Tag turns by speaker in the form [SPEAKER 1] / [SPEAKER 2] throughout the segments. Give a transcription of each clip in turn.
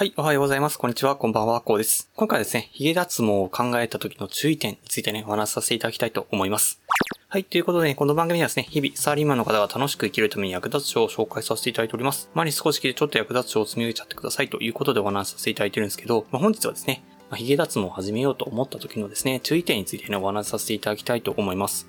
[SPEAKER 1] はい、おはようございます。こんにちは。こんばんは、こうです。今回はですね、髭脱毛を考えた時の注意点についてね、お話しさせていただきたいと思います。はい、ということで、ね、この番組はですね、日々、サーリーマンの方が楽しく生きるために役立つ書を紹介させていただいております。前に少しでちょっと役立つ書を積み上げちゃってくださいということでお話しさせていただいてるんですけど、まあ、本日はですね、まあ、髭脱毛を始めようと思った時のですね、注意点についてね、お話しさせていただきたいと思います。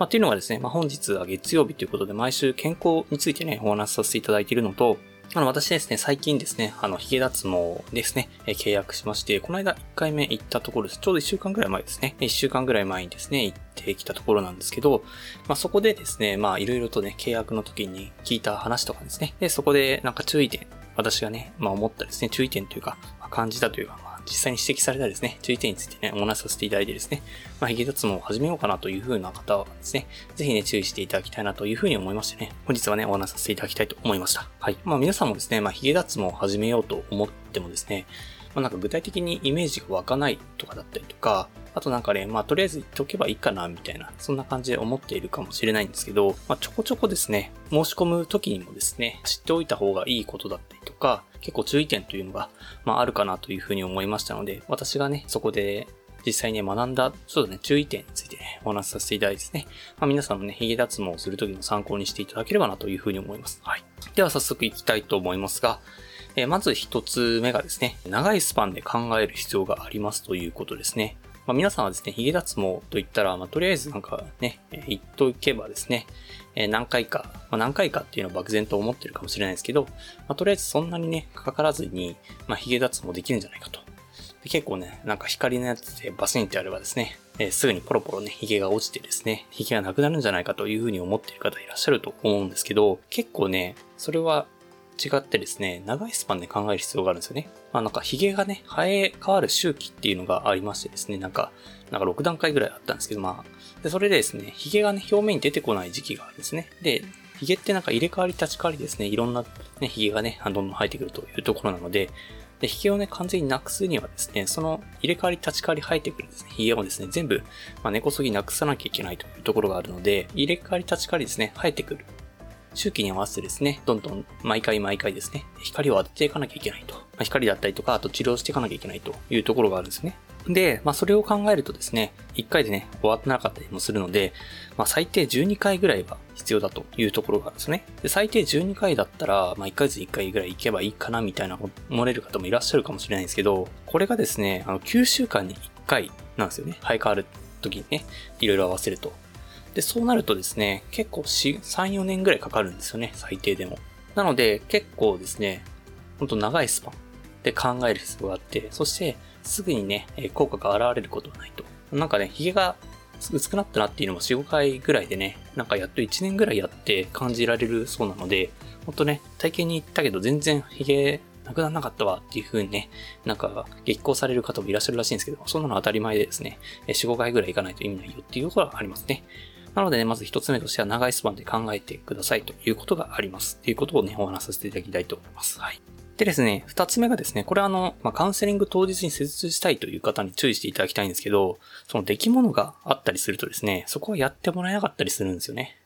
[SPEAKER 1] まあ、っていうのがですね、まあ、本日は月曜日ということで、毎週健康についてね、お話しさせていただいているのと、あの、私ですね、最近ですね、あの、髭脱毛ですね、え契約しまして、この間1回目行ったところです。ちょうど1週間ぐらい前ですね。1週間ぐらい前にですね、行ってきたところなんですけど、まあ、そこでですね、まあ、いろいろとね、契約の時に聞いた話とかですね、で、そこでなんか注意点、私がね、まあ、思ったですね、注意点というか、まあ、感じたというか、まあ実際に指摘されたですね、注意点についてね、お話しさせていただいてですね、まあ、髭脱毛を始めようかなという風な方はですね、ぜひね、注意していただきたいなという風に思いましてね、本日はね、お話しさせていただきたいと思いました。はい。まあ皆さんもですね、まあ髭脱毛を始めようと思ってもですね、まあなんか具体的にイメージが湧かないとかだったりとか、あとなんかね、まあとりあえず言っておけばいいかな、みたいな、そんな感じで思っているかもしれないんですけど、まあちょこちょこですね、申し込む時にもですね、知っておいた方がいいことだったりとか、結構注意点というのが、まああるかなというふうに思いましたので、私がね、そこで実際ね、学んだ、そうだね、注意点についてね、お話しさせていただいてですね、まあ、皆さんもね、髭脱毛をするときの参考にしていただければなというふうに思います。はい。では早速いきたいと思いますが、えー、まず一つ目がですね、長いスパンで考える必要がありますということですね。まあ、皆さんはですね、髭脱毛と言ったら、まあ、とりあえずなんかね、言っとけばですね、え何回か、まあ、何回かっていうのは漠然と思ってるかもしれないですけど、まあ、とりあえずそんなにね、かからずに、まあ、髭脱毛できるんじゃないかと。で結構ね、なんか光のやつでバスンってやればですね、えー、すぐにポロポロね、髭が落ちてですね、髭がなくなるんじゃないかというふうに思っている方いらっしゃると思うんですけど、結構ね、それは違ってですね、長いスパンで考える必要があるんですよね。まあなんか髭がね、生え変わる周期っていうのがありましてですね、なんか、なんか6段階ぐらいあったんですけど、まあ、で、それでですね、髭がね、表面に出てこない時期があるんですね。で、髭ってなんか入れ替わり立ち替わりですね、いろんなね、髭がね、どんどん生えてくるというところなので、で、髭をね、完全になくすにはですね、その入れ替わり立ち替わり生えてくるんですね、髭をですね、全部、まあ、根こそぎなくさなきゃいけないというところがあるので、入れ替わり立ち替わりですね、生えてくる周期に合わせてですね、どんどん毎回毎回ですね、光を当てていかなきゃいけないと。まあ、光だったりとか、あと治療していかなきゃいけないというところがあるんですね。で、まあそれを考えるとですね、1回でね、終わってなかったりもするので、まあ最低12回ぐらいは必要だというところがあるんですね。で、最低12回だったら、まあ1ヶ月1回ぐらい行けばいいかなみたいな思われる方もいらっしゃるかもしれないんですけど、これがですね、あの9週間に1回なんですよね。生え変わる時にね、いろいろ合わせると。で、そうなるとですね、結構、3、4年ぐらいかかるんですよね、最低でも。なので、結構ですね、ほんと長いスパンで考える必要があって、そして、すぐにね、効果が現れることはないと。なんかね、髭が薄くなったなっていうのも4、5回ぐらいでね、なんかやっと1年ぐらいやって感じられるそうなので、ほんとね、体験に行ったけど全然髭なくならなかったわっていう風にね、なんか激高される方もいらっしゃるらしいんですけど、そんなの当たり前でですね、4、5回ぐらい行かないと意味ないよっていうところがありますね。なのでね、まず一つ目としては長いスパンで考えてくださいということがあります。ということをね、お話しさせていただきたいと思います。はい。でですね、二つ目がですね、これはあの、まあ、カウンセリング当日に施術したいという方に注意していただきたいんですけど、その出来物があったりするとですね、そこはやってもらえなかったりするんですよね。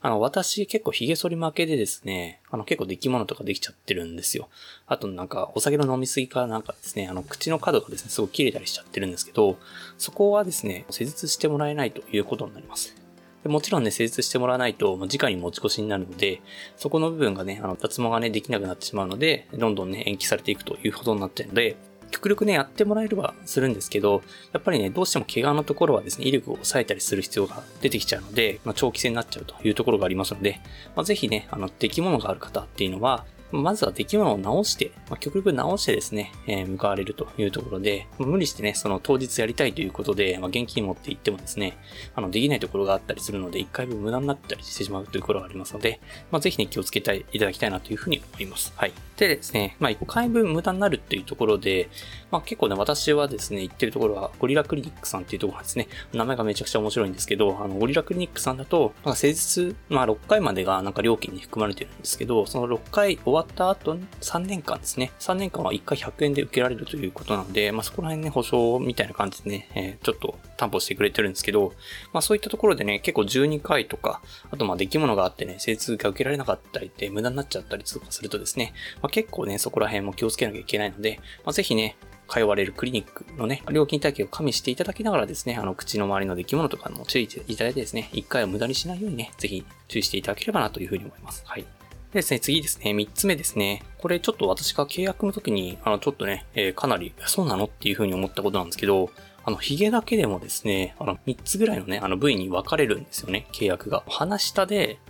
[SPEAKER 1] あの、私結構髭剃り負けでですね、あの結構出来物とかできちゃってるんですよ。あとなんかお酒の飲みすぎかなんかですね、あの口の角がですね、すごい切れたりしちゃってるんですけど、そこはですね、施術してもらえないということになります。でもちろんね、施術してもらわないと、まあ、直に持ち越しになるので、そこの部分がね、あの、脱毛がね、できなくなってしまうので、どんどんね、延期されていくということになってるので、極力ね、やってもらえればするんですけど、やっぱりね、どうしても怪我のところはですね、威力を抑えたりする必要が出てきちゃうので、まあ、長期戦になっちゃうというところがありますので、まあ、ぜひね、あの、出来物がある方っていうのは、まずは出来物を直して、まあ、極力直してですね、えー、向かわれるというところで、無理してね、その当日やりたいということで、まあ、現金持って行ってもですね、あの、できないところがあったりするので、一回分無駄になったりしてしまうというところがありますので、まあ、ぜひね、気をつけていただきたいなというふうに思います。はい。でですね、まあ、1回分無駄になるっていうところで、まあ、結構ね、私はですね、行ってるところは、ゴリラクリニックさんっていうところですね、名前がめちゃくちゃ面白いんですけど、あの、ゴリラクリニックさんだと、まあ、施術、まあ、6回までがなんか料金に含まれてるんですけど、その6回終わった後3年間ですね。3年間は1回100円で受けられるということなので、まあ、そこら辺ね、保証みたいな感じでね、えー、ちょっと担保してくれてるんですけど、まあ、そういったところでね、結構12回とか、あとまあ、出来物があってね、施術が受けられなかったりって無駄になっちゃったりとかするとですね、まあ、結構ね、そこら辺も気をつけなきゃいけないので、まあ、ぜひね、通われるクリニックのね、料金体系を加味していただきながらですね、あの、口の周りの出来物とかも注意いただいてですね、一回を無駄にしないようにね、ぜひ注意していただければなというふうに思います。はい。でですね、次ですね、三つ目ですね。これちょっと私が契約の時に、あの、ちょっとね、えー、かなり、そうなのっていうふうに思ったことなんですけど、あの、髭だけでもですね、あの、三つぐらいのね、あの部位に分かれるんですよね、契約が。鼻下で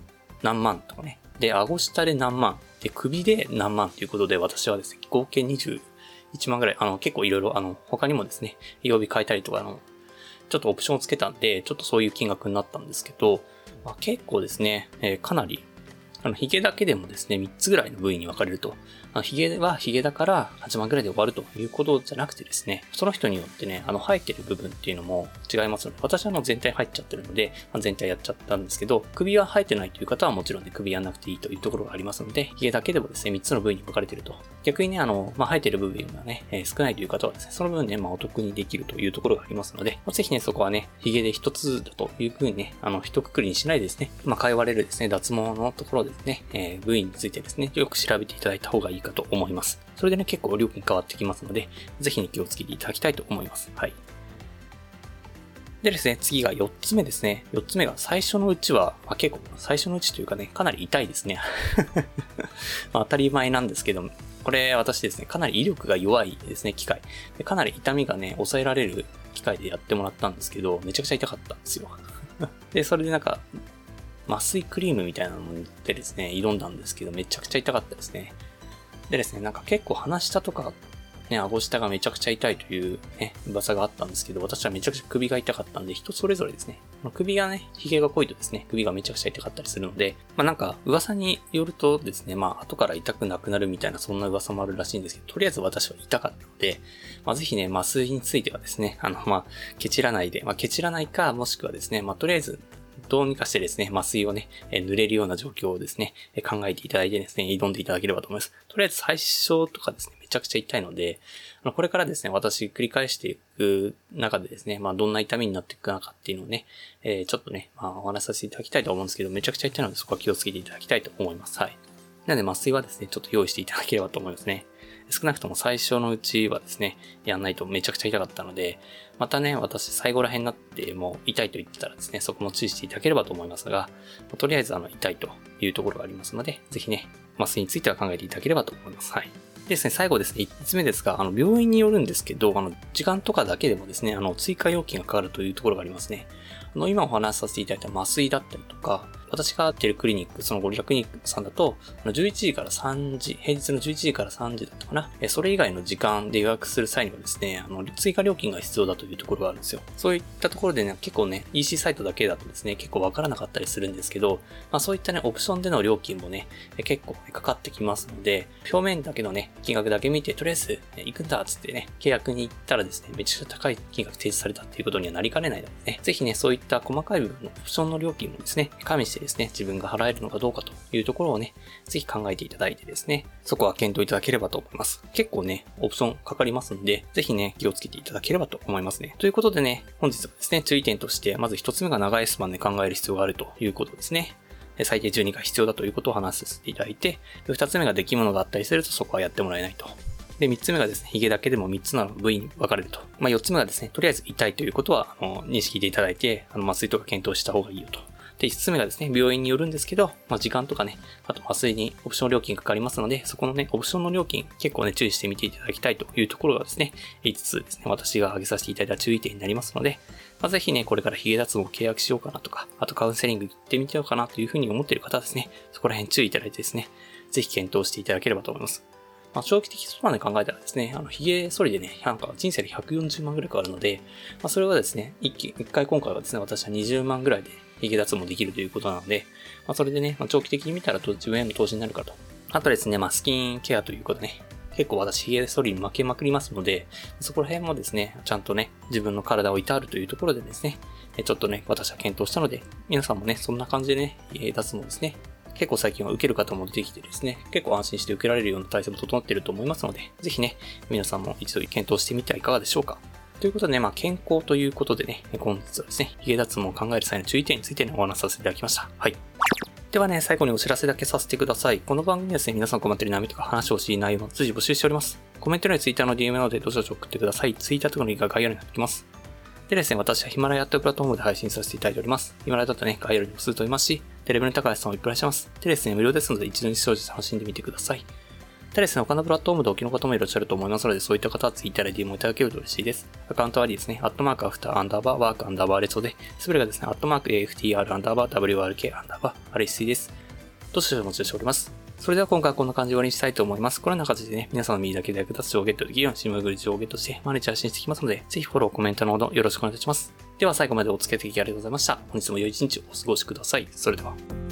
[SPEAKER 1] 何万とかね。で、顎下で何万。で、首で何万ということで、私はですね、合計21万ぐらい、あの、結構いろいろ、あの、他にもですね、曜日変えたりとか、あの、ちょっとオプションをつけたんで、ちょっとそういう金額になったんですけど、まあ、結構ですね、えー、かなり、あの、髭だけでもですね、3つぐらいの部位に分かれると。あの髭は髭だから8万ぐらいで終わるということじゃなくてですね、その人によってね、あの、生えてる部分っていうのも違いますので、私はもう全体入っちゃってるので、まあ、全体やっちゃったんですけど、首は生えてないという方はもちろんね、首やんなくていいというところがありますので、髭だけでもですね、3つの部位に分かれてると。逆にね、あの、まあ、生えてる部分がね、えー、少ないという方はですね、その分ね、まあ、お得にできるというところがありますので、まあ、ぜひね、そこはね、髭で1つだというふうにね、あの、一括りにしないでですね、まあ、通われるですね、脱毛のところですね、えー、部位についてですね、よく調べていただいた方がいいかと思います。それでね、結構料金変わってきますので、ぜひね、気をつけていただきたいと思います。はい。でですね、次が4つ目ですね。4つ目が最初のうちは、まあ、結構最初のうちというかね、かなり痛いですね。まあ、当たり前なんですけど、これ私ですね、かなり威力が弱いですね、機械。でかなり痛みがね、抑えられる機械でやってもらったんですけど、めちゃくちゃ痛かったんですよ。で、それでなんか、麻酔クリームみたいなのに塗ってですね、挑んだんですけど、めちゃくちゃ痛かったですね。でですね、なんか結構鼻下とか、ね、顎下がめちゃくちゃ痛いというね、噂があったんですけど、私はめちゃくちゃ首が痛かったんで、人それぞれですね。ま首がね、髭が濃いとですね、首がめちゃくちゃ痛かったりするので、まあなんか噂によるとですね、まあ後から痛くなくなるみたいなそんな噂もあるらしいんですけど、とりあえず私は痛かったので、まあぜひね、麻酔についてはですね、あのまあ、ケチらないで、まあケチらないか、もしくはですね、まあとりあえずどうにかしてですね、麻酔をね、え塗れるような状況をですね、え考えていただいてですね、挑んでいただければと思います。とりあえず最初とかですね、めちゃくちゃ痛いので、あのこれからですね、私繰り返していく中でですね、まあどんな痛みになっていくのかっていうのをね、えー、ちょっとね、まあお話しさせていただきたいと思うんですけど、めちゃくちゃ痛いのでそこは気をつけていただきたいと思います。はい。なので麻酔はですね、ちょっと用意していただければと思いますね。少なくとも最初のうちはですね、やんないとめちゃくちゃ痛かったので、またね、私最後ら辺になっても痛いと言ってたらですね、そこも注意していただければと思いますが、とりあえずあの痛いというところがありますので、ぜひね、麻酔については考えていただければと思います。はい。でですね、最後ですね、5つ目ですが、あの、病院によるんですけど、あの、時間とかだけでもですね、あの、追加料金がかかるというところがありますね。あの、今お話しさせていただいた麻酔だったりとか、私がテレクリニック、そのゴリラクリニックさんだと、11時から3時、平日の11時から3時だったかな。それ以外の時間で予約する際にはですね、あの、追加料金が必要だというところがあるんですよ。そういったところでね、結構ね、EC サイトだけだとですね、結構わからなかったりするんですけど、まあそういったね、オプションでの料金もね、結構、かかってきますので、表面だけのね、金額だけ見て、とりあえず、行くんだっつってね、契約に行ったらですね、めちゃくちゃ高い金額提示されたっていうことにはなりかねないのでね、ぜひね、そういった細かい部分のオプションの料金もですね、加味してですね、自分が払えるのかどうかというところをね、ぜひ考えていただいてですね、そこは検討いただければと思います。結構ね、オプションかかりますんで、ぜひね、気をつけていただければと思いますね。ということでね、本日はですね、注意点として、まず一つ目が長いスパンで考える必要があるということですね。最低12が必要だということを話させていただいて、二つ目が出来物があったりするとそこはやってもらえないと。で、三つ目がですね、髭だけでも三つの部位に分かれると。まあ、四つ目がですね、とりあえず痛いということは、あの、認識していただいて、あの、麻酔とか検討した方がいいよと。で、5つ目がですね、病院によるんですけど、まあ、時間とかね、あと麻酔にオプション料金かかりますので、そこのね、オプションの料金、結構ね、注意してみていただきたいというところがですね、5つですね、私が挙げさせていただいた注意点になりますので、まあ、ぜひね、これからヒゲ脱毛を契約しようかなとか、あとカウンセリング行ってみてようかなというふうに思っている方はですね、そこら辺注意いただいてですね、ぜひ検討していただければと思います。まあ、長期的スパンで考えたらですね、あの、髭剃りでね、なんか人生で140万ぐらいかかるので、まあ、それはですね、一気、一回今回はですね、私は20万ぐらいで髭脱毛できるということなので、まあ、それでね、まあ、長期的に見たら自分への投資になるかと。あとですね、まあ、スキンケアということね、結構私、髭剃りに負けまくりますので、そこら辺もですね、ちゃんとね、自分の体を至るというところでですね、ちょっとね、私は検討したので、皆さんもね、そんな感じでね、脱毛ですね、結構最近は受ける方も出てきてですね、結構安心して受けられるような体制も整っていると思いますので、ぜひね、皆さんも一度検討してみてはいかがでしょうか。ということでね、まあ、健康ということでね、本日はですね、髭脱毛を考える際の注意点について、ね、お話しさせていただきました。はい。ではね、最後にお知らせだけさせてください。この番組はですね、皆さん困ってる悩みとか話をしい内容も随時募集しております。コメント欄に Twitter の DM などでどしどし送ってください。Twitter とかのリンクが概要欄になっておきます。でですね、私はヒマラヤというプラットフォームで配信させていただいております。ヒマラヤだとね、概要欄にもすると思いますし、テレビの高橋さんもいっぱいします。でですね、無料ですので一度に視聴し楽しんでみてください。でですね、他のプラットフォームでお気の方もいらっしゃると思いますので、そういった方は Twitter で DM をいただけると嬉しいです。アカウントはですね、アットマークアフターアンダーバーワークアンダーバーレッソで、すべてがですね、アットマーク AFTR アンダーバー WRK アンダーバー RSC です。どしどしお待ちしております。それでは今回はこんな感じで終わりにしたいと思います。このような形でね、皆さんの身だけで役立つ情報をゲットできるようなシムグル情報をゲットして毎日配信していきますので、ぜひフォロー、コメントのほどよろしくお願いいたします。では最後までお付き合いいただきありがとうございました。本日も良い一日をお過ごしください。それでは。